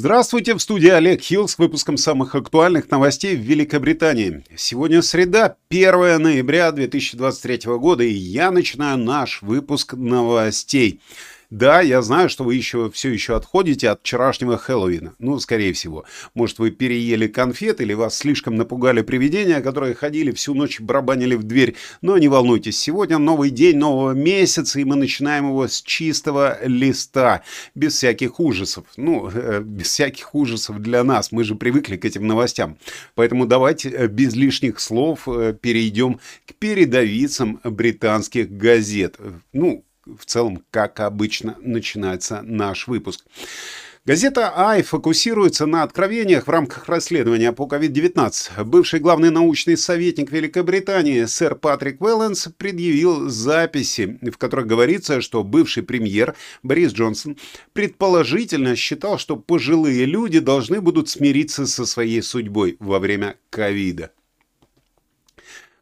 Здравствуйте, в студии Олег Хилл с выпуском самых актуальных новостей в Великобритании. Сегодня среда, 1 ноября 2023 года, и я начинаю наш выпуск новостей. Да, я знаю, что вы еще все еще отходите от вчерашнего Хэллоуина. Ну, скорее всего. Может, вы переели конфет или вас слишком напугали привидения, которые ходили всю ночь, барабанили в дверь. Но не волнуйтесь, сегодня новый день нового месяца, и мы начинаем его с чистого листа, без всяких ужасов. Ну, э, без всяких ужасов для нас. Мы же привыкли к этим новостям. Поэтому давайте э, без лишних слов э, перейдем к передовицам британских газет. Ну, в целом, как обычно, начинается наш выпуск. Газета «Ай» фокусируется на откровениях в рамках расследования по COVID-19. Бывший главный научный советник Великобритании сэр Патрик Велленс предъявил записи, в которых говорится, что бывший премьер Борис Джонсон предположительно считал, что пожилые люди должны будут смириться со своей судьбой во время ковида.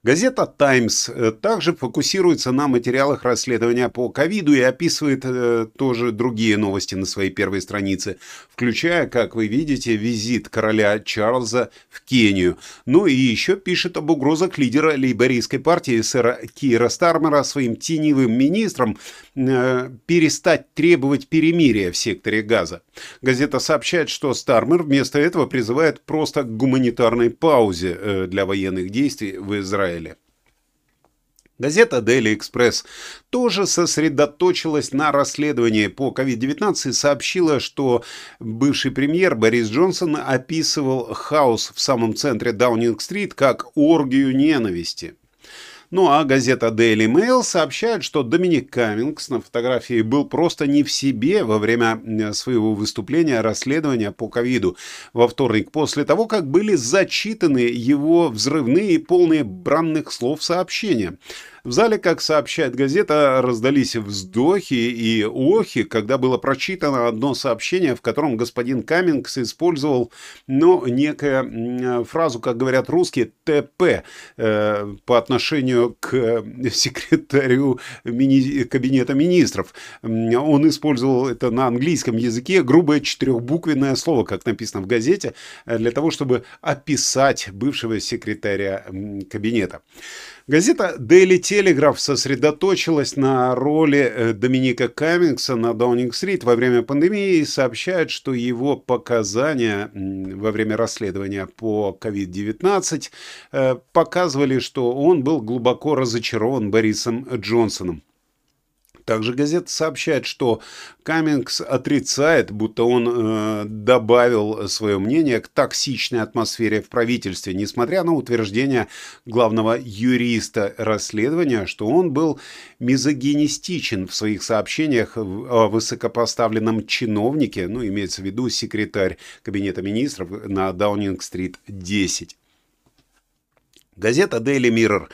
Газета «Таймс» э, также фокусируется на материалах расследования по ковиду и описывает э, тоже другие новости на своей первой странице, включая, как вы видите, визит короля Чарльза в Кению. Ну и еще пишет об угрозах лидера лейбористской партии сэра Кира Стармера своим теневым министрам э, перестать требовать перемирия в секторе газа. Газета сообщает, что Стармер вместо этого призывает просто к гуманитарной паузе э, для военных действий в Израиле. Израиле. Газета Daily Express тоже сосредоточилась на расследовании по COVID-19 и сообщила, что бывший премьер Борис Джонсон описывал хаос в самом центре Даунинг-стрит как оргию ненависти. Ну а газета Daily Mail сообщает, что Доминик Каммингс на фотографии был просто не в себе во время своего выступления расследования по ковиду во вторник, после того, как были зачитаны его взрывные и полные бранных слов сообщения. В зале, как сообщает газета, раздались вздохи и охи, когда было прочитано одно сообщение, в котором господин Каммингс использовал, ну, некую фразу, как говорят русские, ТП э, по отношению к секретарю мини кабинета министров. Он использовал это на английском языке, грубое четырехбуквенное слово, как написано в газете, для того, чтобы описать бывшего секретаря кабинета. Газета Daily Telegraph сосредоточилась на роли э, Доминика Каммингса на Даунинг-стрит во время пандемии и сообщает, что его показания во время расследования по COVID-19 э, показывали, что он был глубоко разочарован Борисом Джонсоном. Также газета сообщает, что Каммингс отрицает, будто он э, добавил свое мнение к токсичной атмосфере в правительстве, несмотря на утверждение главного юриста расследования, что он был мизогинистичен в своих сообщениях о высокопоставленном чиновнике, ну, имеется в виду секретарь Кабинета министров на Даунинг-стрит 10. Газета Daily Mirror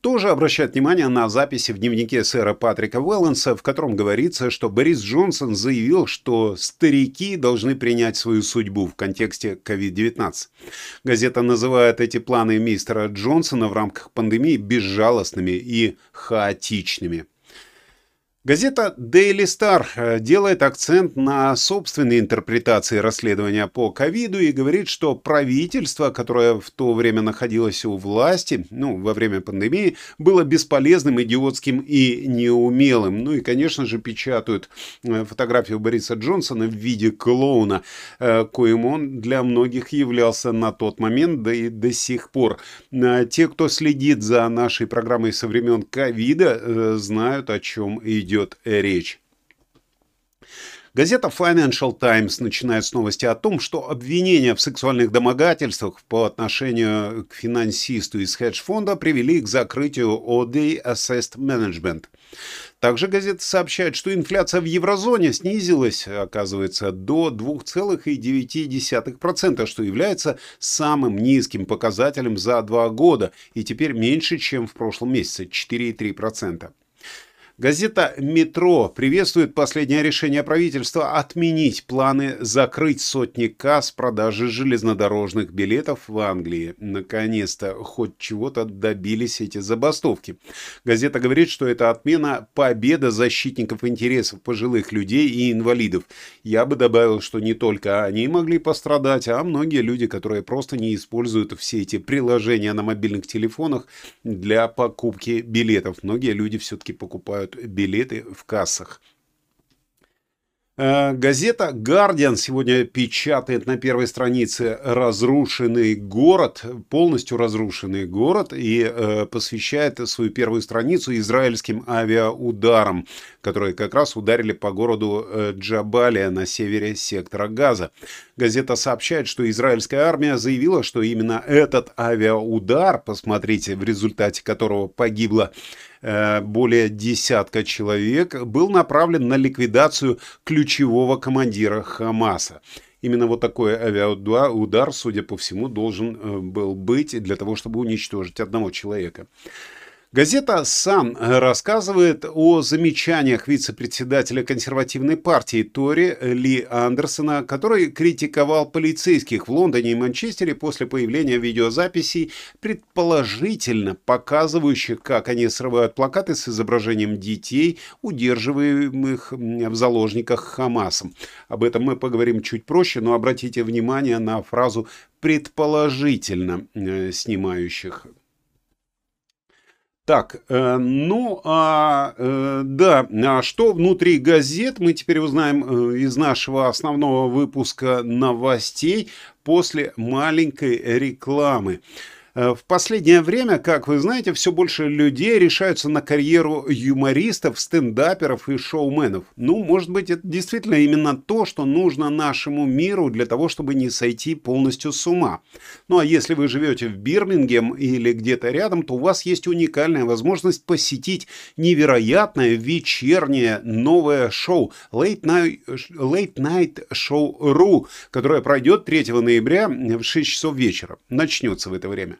тоже обращает внимание на записи в дневнике сэра Патрика Уэлленса, в котором говорится, что Борис Джонсон заявил, что старики должны принять свою судьбу в контексте COVID-19. Газета называет эти планы мистера Джонсона в рамках пандемии безжалостными и хаотичными. Газета Daily Star э, делает акцент на собственной интерпретации расследования по ковиду и говорит, что правительство, которое в то время находилось у власти, ну, во время пандемии, было бесполезным, идиотским и неумелым. Ну и, конечно же, печатают э, фотографию Бориса Джонсона в виде клоуна, э, коим он для многих являлся на тот момент, да и до сих пор. Те, кто следит за нашей программой со времен ковида, знают, о чем идет идет речь. Газета Financial Times начинает с новости о том, что обвинения в сексуальных домогательствах по отношению к финансисту из хедж-фонда привели к закрытию OD Assessed Management. Также газета сообщает, что инфляция в еврозоне снизилась, оказывается, до 2,9%, что является самым низким показателем за два года и теперь меньше, чем в прошлом месяце – 4,3%. Газета «Метро» приветствует последнее решение правительства отменить планы закрыть сотни касс продажи железнодорожных билетов в Англии. Наконец-то хоть чего-то добились эти забастовки. Газета говорит, что это отмена победа защитников интересов пожилых людей и инвалидов. Я бы добавил, что не только они могли пострадать, а многие люди, которые просто не используют все эти приложения на мобильных телефонах для покупки билетов. Многие люди все-таки покупают билеты в кассах. Э, газета «Гардиан» сегодня печатает на первой странице разрушенный город, полностью разрушенный город, и э, посвящает свою первую страницу израильским авиаударам, которые как раз ударили по городу э, Джабалия на севере сектора Газа. Газета сообщает, что израильская армия заявила, что именно этот авиаудар, посмотрите, в результате которого погибло Э, более десятка человек, был направлен на ликвидацию ключевого командира Хамаса. Именно вот такой авиаудар, судя по всему, должен э, был быть для того, чтобы уничтожить одного человека. Газета «Сан» рассказывает о замечаниях вице-председателя консервативной партии Тори Ли Андерсона, который критиковал полицейских в Лондоне и Манчестере после появления видеозаписей, предположительно показывающих, как они срывают плакаты с изображением детей, удерживаемых в заложниках Хамасом. Об этом мы поговорим чуть проще, но обратите внимание на фразу «предположительно э, снимающих». Так, э, ну, а, э, да, а что внутри газет, мы теперь узнаем э, из нашего основного выпуска новостей после маленькой рекламы. Э, в последнее время, как вы знаете, все больше людей решаются на карьеру юмористов, стендаперов и шоуменов. Ну, может быть, это действительно именно то, что нужно нашему миру для того, чтобы не сойти полностью с ума. Ну, а если вы живете в Бирмингем или где-то рядом, то у вас есть уникальная возможность посетить невероятное вечернее новое шоу Late Night, Late Night Show.ru, которое пройдет 3 ноября в 6 часов вечера. Начнется в это время.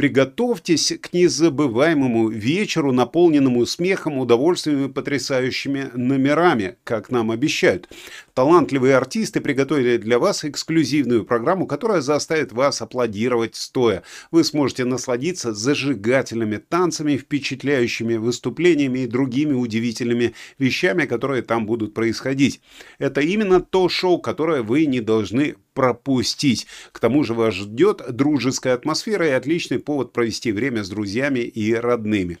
Приготовьтесь к незабываемому вечеру, наполненному смехом, удовольствием и потрясающими номерами, как нам обещают. Талантливые артисты приготовили для вас эксклюзивную программу, которая заставит вас аплодировать стоя. Вы сможете насладиться зажигательными танцами, впечатляющими выступлениями и другими удивительными вещами, которые там будут происходить. Это именно то шоу, которое вы не должны пропустить. К тому же вас ждет дружеская атмосфера и отличный повод провести время с друзьями и родными.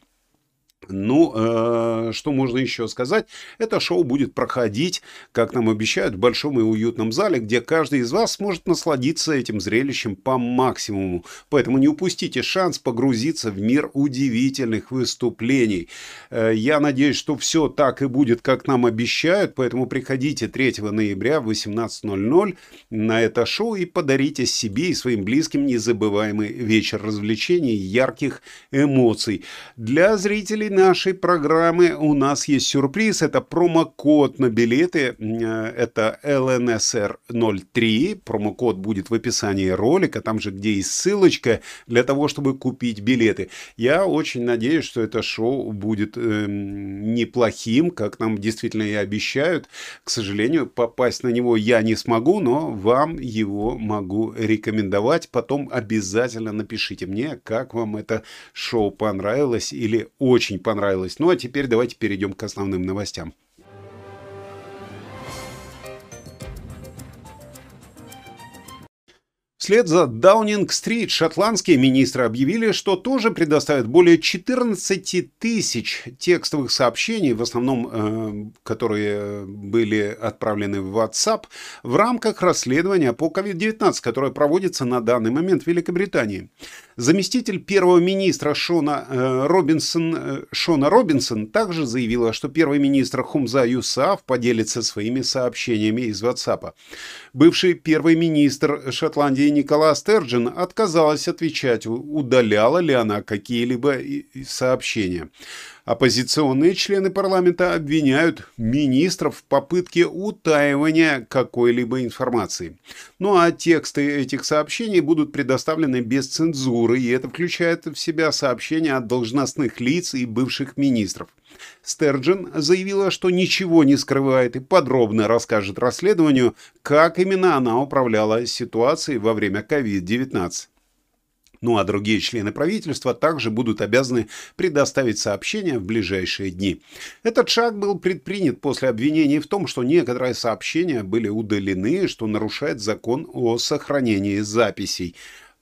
Ну, э, что можно еще сказать? Это шоу будет проходить, как нам обещают, в большом и уютном зале, где каждый из вас сможет насладиться этим зрелищем по максимуму. Поэтому не упустите шанс погрузиться в мир удивительных выступлений. Э, я надеюсь, что все так и будет, как нам обещают, поэтому приходите 3 ноября в 18.00 на это шоу и подарите себе и своим близким незабываемый вечер развлечений и ярких эмоций. Для зрителей нашей программы у нас есть сюрприз. Это промокод на билеты. Э, это LNSR03. Промокод будет в описании ролика. Там же, где есть ссылочка для того, чтобы купить билеты. Я очень надеюсь, что это шоу будет э, неплохим, как нам действительно и обещают. К сожалению, попасть на него я не смогу, но вам его могу рекомендовать. Потом обязательно напишите мне, как вам это шоу понравилось или очень понравилось. Ну а теперь давайте перейдем к основным новостям. Вслед за Даунинг-стрит шотландские министры объявили, что тоже предоставят более 14 тысяч текстовых сообщений, в основном э, которые были отправлены в WhatsApp, в рамках расследования по COVID-19, которое проводится на данный момент в Великобритании. Заместитель первого министра Шона, э, Робинсон, э, Шона Робинсон также заявила, что первый министр Хумза Юсаф поделится своими сообщениями из WhatsApp. Бывший первый министр Шотландии Никола Стерджин отказалась отвечать, удаляла ли она какие-либо сообщения. Оппозиционные члены парламента обвиняют министров в попытке утаивания какой-либо информации. Ну а тексты этих сообщений будут предоставлены без цензуры, и это включает в себя сообщения от должностных лиц и бывших министров. Стерджин заявила, что ничего не скрывает и подробно расскажет расследованию, как именно она управляла ситуацией во время COVID-19. Ну а другие члены правительства также будут обязаны предоставить сообщения в ближайшие дни. Этот шаг был предпринят после обвинений в том, что некоторые сообщения были удалены, что нарушает закон о сохранении записей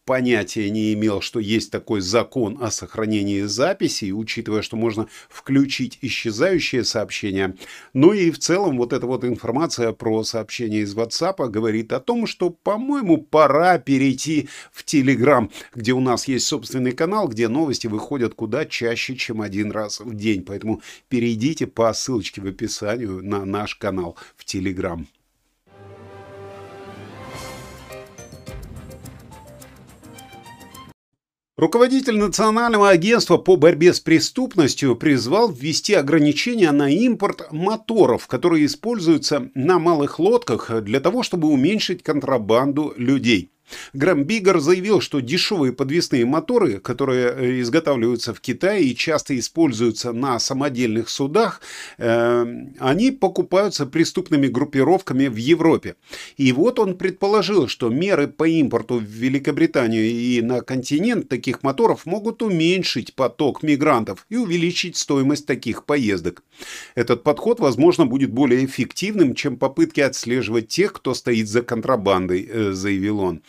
понятия не имел, что есть такой закон о сохранении записей, учитывая, что можно включить исчезающие сообщения. Ну и в целом вот эта вот информация про сообщения из WhatsApp говорит о том, что, по-моему, пора перейти в Telegram, где у нас есть собственный канал, где новости выходят куда чаще, чем один раз в день. Поэтому перейдите по ссылочке в описании на наш канал в Telegram. Руководитель Национального агентства по борьбе с преступностью призвал ввести ограничения на импорт моторов, которые используются на малых лодках для того, чтобы уменьшить контрабанду людей. Грэм Биггер заявил, что дешевые подвесные моторы, которые э, изготавливаются в Китае и часто используются на самодельных судах, э, они покупаются преступными группировками в Европе. И вот он предположил, что меры по импорту в Великобританию и на континент таких моторов могут уменьшить поток мигрантов и увеличить стоимость таких поездок. Этот подход, возможно, будет более эффективным, чем попытки отслеживать тех, кто стоит за контрабандой, э, заявил он.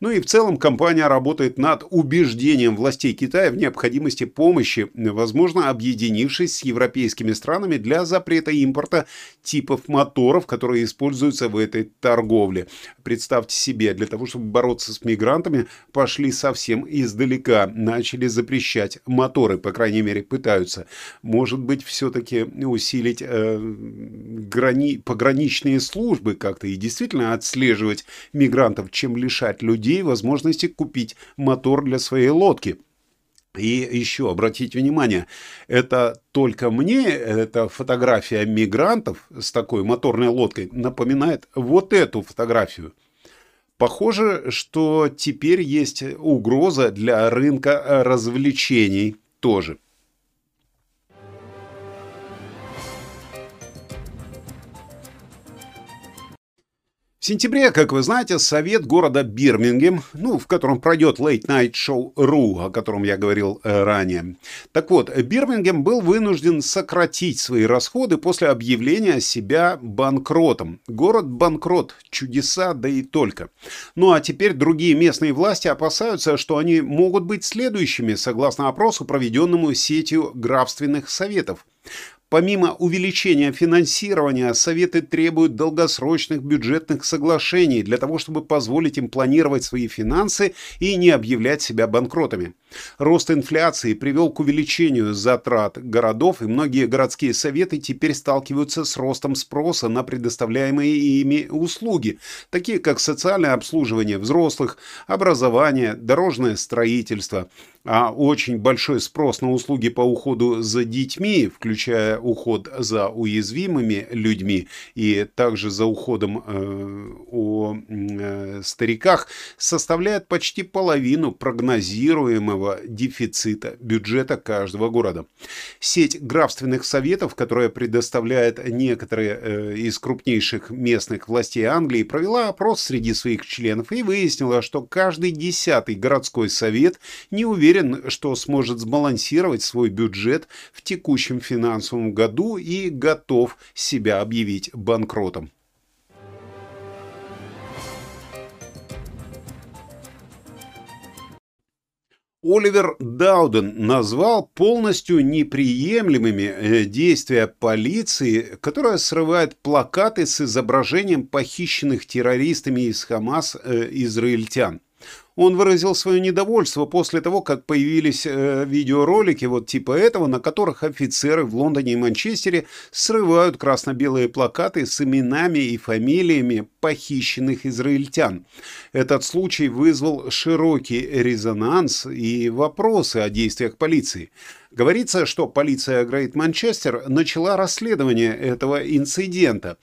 Ну и в целом компания работает над убеждением властей Китая в необходимости помощи, возможно, объединившись с европейскими странами для запрета импорта типов моторов, которые используются в этой торговле. Представьте себе, для того, чтобы бороться с мигрантами, пошли совсем издалека, начали запрещать моторы, по крайней мере, пытаются. Может быть, все-таки усилить э, грани... пограничные службы как-то и действительно отслеживать мигрантов, чем лишать людей людей возможности купить мотор для своей лодки. И еще обратите внимание, это только мне, эта фотография мигрантов с такой моторной лодкой напоминает вот эту фотографию. Похоже, что теперь есть угроза для рынка развлечений тоже. Сентябре, как вы знаете, совет города Бирмингем, ну, в котором пройдет Late Night Show Ru, о котором я говорил э, ранее. Так вот, Бирмингем был вынужден сократить свои расходы после объявления себя банкротом. Город банкрот, чудеса, да и только. Ну а теперь другие местные власти опасаются, что они могут быть следующими, согласно опросу, проведенному сетью графственных советов. Помимо увеличения финансирования, Советы требуют долгосрочных бюджетных соглашений для того, чтобы позволить им планировать свои финансы и не объявлять себя банкротами. Рост инфляции привел к увеличению затрат городов, и многие городские советы теперь сталкиваются с ростом спроса на предоставляемые ими услуги, такие как социальное обслуживание взрослых, образование, дорожное строительство а очень большой спрос на услуги по уходу за детьми, включая уход за уязвимыми людьми и также за уходом э, о э, стариках, составляет почти половину прогнозируемого дефицита бюджета каждого города. Сеть графственных советов, которая предоставляет некоторые э, из крупнейших местных властей Англии, провела опрос среди своих членов и выяснила, что каждый десятый городской совет не уверен, уверен, что сможет сбалансировать свой бюджет в текущем финансовом году и готов себя объявить банкротом. Оливер Дауден назвал полностью неприемлемыми э, действия полиции, которая срывает плакаты с изображением похищенных террористами из Хамас э, израильтян. Он выразил свое недовольство после того, как появились э, видеоролики вот типа этого, на которых офицеры в Лондоне и Манчестере срывают красно-белые плакаты с именами и фамилиями похищенных израильтян. Этот случай вызвал широкий резонанс и вопросы о действиях полиции. Говорится, что полиция Грейт Манчестер начала расследование этого инцидента.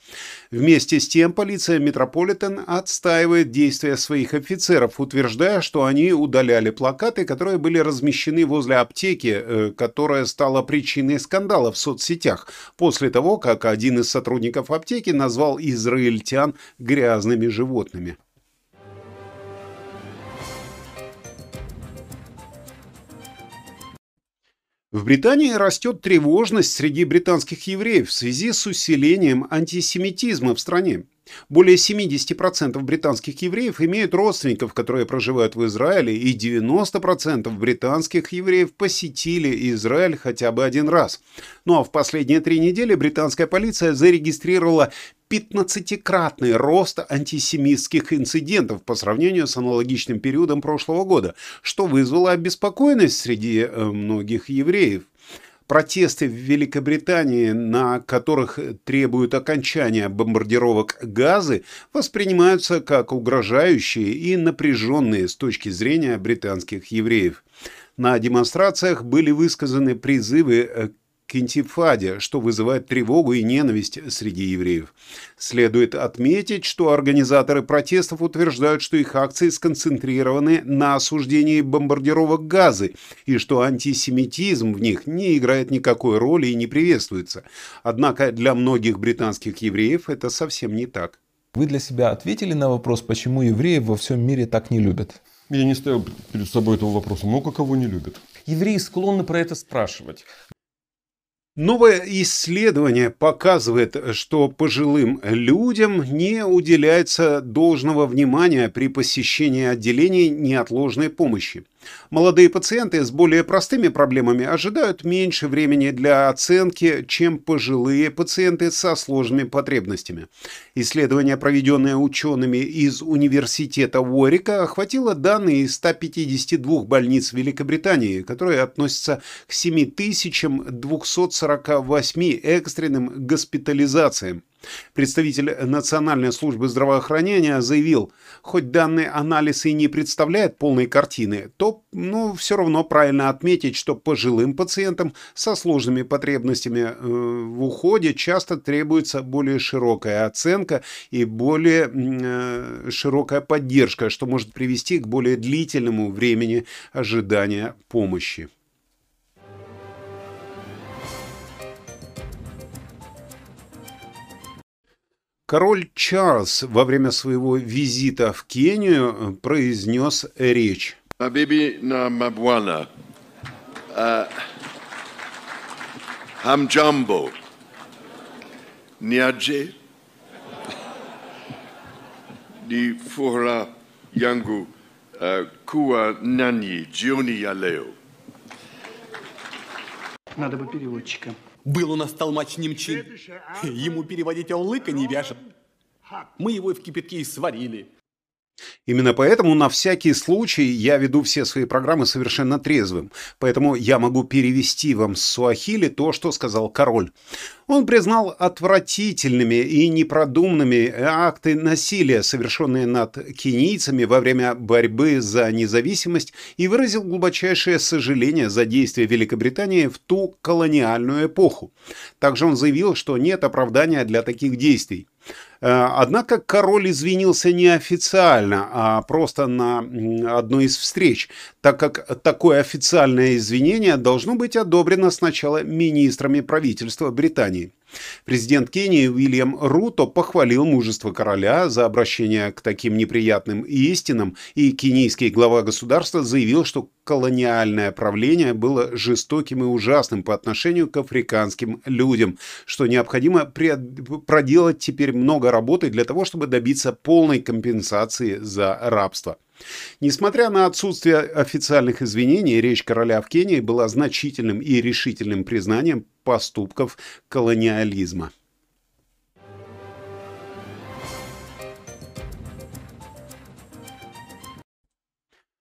Вместе с тем полиция Метрополитен отстаивает действия своих офицеров, утверждая, что они удаляли плакаты, которые были размещены возле аптеки, э, которая стала причиной скандала в соцсетях, после того, как один из сотрудников аптеки назвал израильтян грязными животными. В Британии растет тревожность среди британских евреев в связи с усилением антисемитизма в стране. Более 70% британских евреев имеют родственников, которые проживают в Израиле, и 90% британских евреев посетили Израиль хотя бы один раз. Ну а в последние три недели британская полиция зарегистрировала 15-кратный рост антисемитских инцидентов по сравнению с аналогичным периодом прошлого года, что вызвало обеспокоенность среди э, многих евреев. Протесты в Великобритании, на которых требуют окончания бомбардировок Газы, воспринимаются как угрожающие и напряженные с точки зрения британских евреев. На демонстрациях были высказаны призывы к интифаде, что вызывает тревогу и ненависть среди евреев. Следует отметить, что организаторы протестов утверждают, что их акции сконцентрированы на осуждении бомбардировок Газы и что антисемитизм в них не играет никакой роли и не приветствуется. Однако для многих британских евреев это совсем не так. Вы для себя ответили на вопрос, почему евреев во всем мире так не любят? Я не ставил перед собой этого вопроса. Много кого не любят. Евреи склонны про это спрашивать. Новое исследование показывает, что пожилым людям не уделяется должного внимания при посещении отделений неотложной помощи. Молодые пациенты с более простыми проблемами ожидают меньше времени для оценки, чем пожилые пациенты со сложными потребностями. Исследование, проведенное учеными из университета Уорика, охватило данные из 152 больниц Великобритании, которые относятся к 7248 экстренным госпитализациям. Представитель Национальной службы здравоохранения заявил, хоть данный анализ и не представляет полной картины, то ну, все равно правильно отметить, что пожилым пациентам со сложными потребностями э, в уходе часто требуется более широкая оценка и более э, широкая поддержка, что может привести к более длительному времени ожидания помощи. Король Чарльз во время своего визита в Кению произнес речь. Leo. Надо бы переводчика. Был у нас толмач немчин. Ему переводить Аулыка не вяжет. Мы его и в кипятке и сварили. Именно поэтому на всякий случай я веду все свои программы совершенно трезвым. Поэтому я могу перевести вам с суахили то, что сказал король. Он признал отвратительными и непродуманными акты насилия, совершенные над кенийцами во время борьбы за независимость, и выразил глубочайшее сожаление за действия Великобритании в ту колониальную эпоху. Также он заявил, что нет оправдания для таких действий. Э, однако король извинился неофициально, а просто на одной из встреч, так как такое официальное извинение должно быть одобрено сначала министрами правительства Британии. Президент Кении Уильям Руто похвалил мужество короля за обращение к таким неприятным истинам, и кенийский глава государства заявил, что колониальное правление было жестоким и ужасным по отношению к африканским людям, что необходимо проделать теперь много работы для того, чтобы добиться полной компенсации за рабство. Несмотря на отсутствие официальных извинений, речь короля в Кении была значительным и решительным признанием поступков колониализма.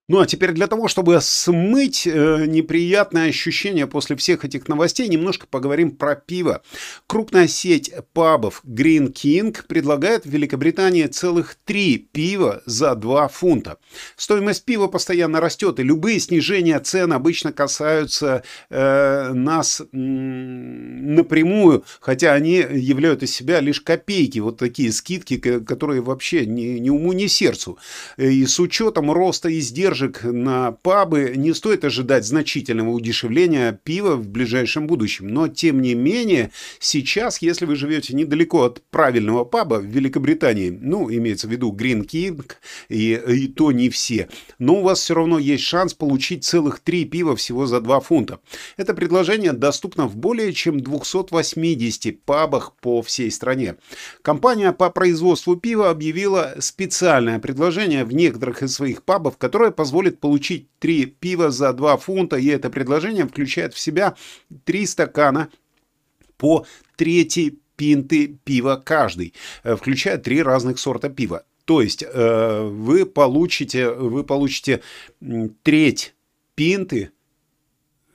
Ну а теперь для того, чтобы смыть э, неприятное ощущение после всех этих новостей, немножко поговорим про пиво. Крупная сеть пабов Green King предлагает в Великобритании целых три пива за 2 фунта. Стоимость пива постоянно растет, и любые снижения цен обычно касаются э, нас м, напрямую, хотя они являют из себя лишь копейки, вот такие скидки, которые вообще ни, ни уму, ни сердцу. И с учетом роста издержек издержек на пабы не стоит ожидать значительного удешевления пива в ближайшем будущем. Но, тем не менее, сейчас, если вы живете недалеко от правильного паба в Великобритании, ну, имеется в виду Green King, и, и то не все, но у вас все равно есть шанс получить целых три пива всего за 2 фунта. Это предложение доступно в более чем 280 пабах по всей стране. Компания по производству пива объявила специальное предложение в некоторых из своих пабов, которое позволяет позволит получить 3 пива за 2 фунта, и это предложение включает в себя 3 стакана по трети пинты пива каждый, э, включая три разных сорта пива. То есть э, вы получите, вы получите треть пинты,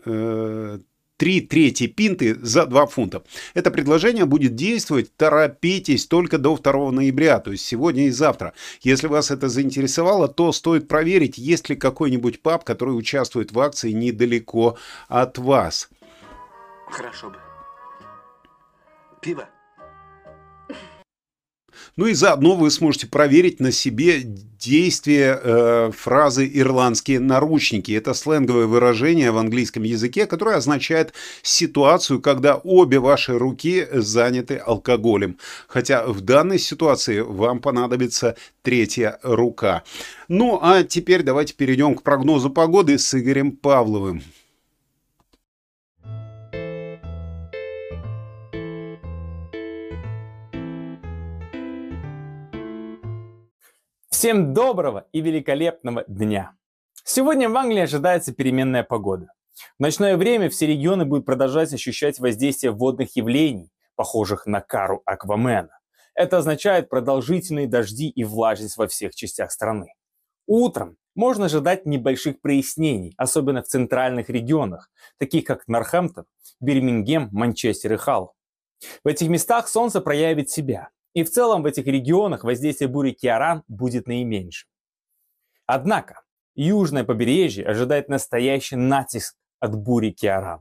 э, 3 трети пинты за 2 фунта. Это предложение будет действовать, торопитесь, только до 2 ноября, то есть сегодня и завтра. Если вас это заинтересовало, то стоит проверить, есть ли какой-нибудь паб, который участвует в акции недалеко от вас. Хорошо бы. Пиво? Ну и заодно вы сможете проверить на себе действие э, фразы «ирландские наручники». Это сленговое выражение в английском языке, которое означает ситуацию, когда обе ваши руки заняты алкоголем. Хотя в данной ситуации вам понадобится третья рука. Ну а теперь давайте перейдем к прогнозу погоды с Игорем Павловым. Всем доброго и великолепного дня! Сегодня в Англии ожидается переменная погода. В ночное время все регионы будут продолжать ощущать воздействие водных явлений, похожих на кару Аквамена. Это означает продолжительные дожди и влажность во всех частях страны. Утром можно ожидать небольших прояснений, особенно в центральных регионах, таких как Норхэмптон, Бирмингем, Манчестер и Халл. В этих местах солнце проявит себя, и в целом в этих регионах воздействие бури Киаран будет наименьшим. Однако, южное побережье ожидает настоящий натиск от бури Киаран.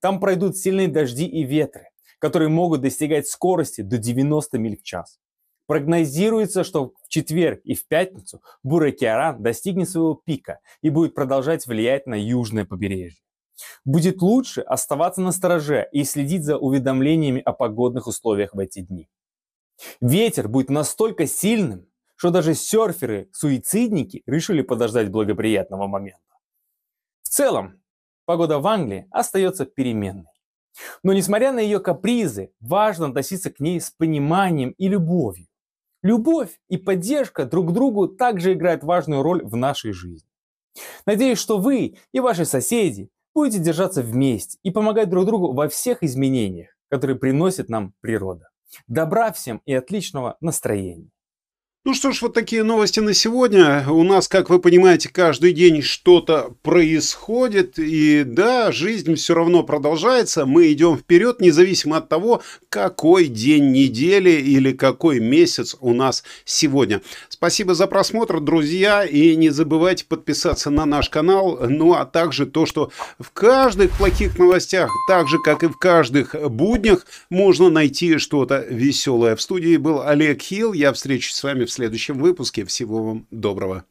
Там пройдут сильные дожди и ветры, которые могут достигать скорости до 90 миль в час. Прогнозируется, что в четверг и в пятницу буря Киаран достигнет своего пика и будет продолжать влиять на южное побережье. Будет лучше оставаться на стороже и следить за уведомлениями о погодных условиях в эти дни. Ветер будет настолько сильным, что даже серферы-суицидники решили подождать благоприятного момента. В целом, погода в Англии остается переменной. Но несмотря на ее капризы, важно относиться к ней с пониманием и любовью. Любовь и поддержка друг другу также играют важную роль в нашей жизни. Надеюсь, что вы и ваши соседи будете держаться вместе и помогать друг другу во всех изменениях, которые приносит нам природа. Добра всем и отличного настроения. Ну что ж, вот такие новости на сегодня. У нас, как вы понимаете, каждый день что-то происходит. И да, жизнь все равно продолжается. Мы идем вперед, независимо от того, какой день недели или какой месяц у нас сегодня. Спасибо за просмотр, друзья. И не забывайте подписаться на наш канал. Ну а также то, что в каждых плохих новостях, так же как и в каждых буднях, можно найти что-то веселое. В студии был Олег Хилл. Я встречусь с вами в следующем выпуске. Всего вам доброго.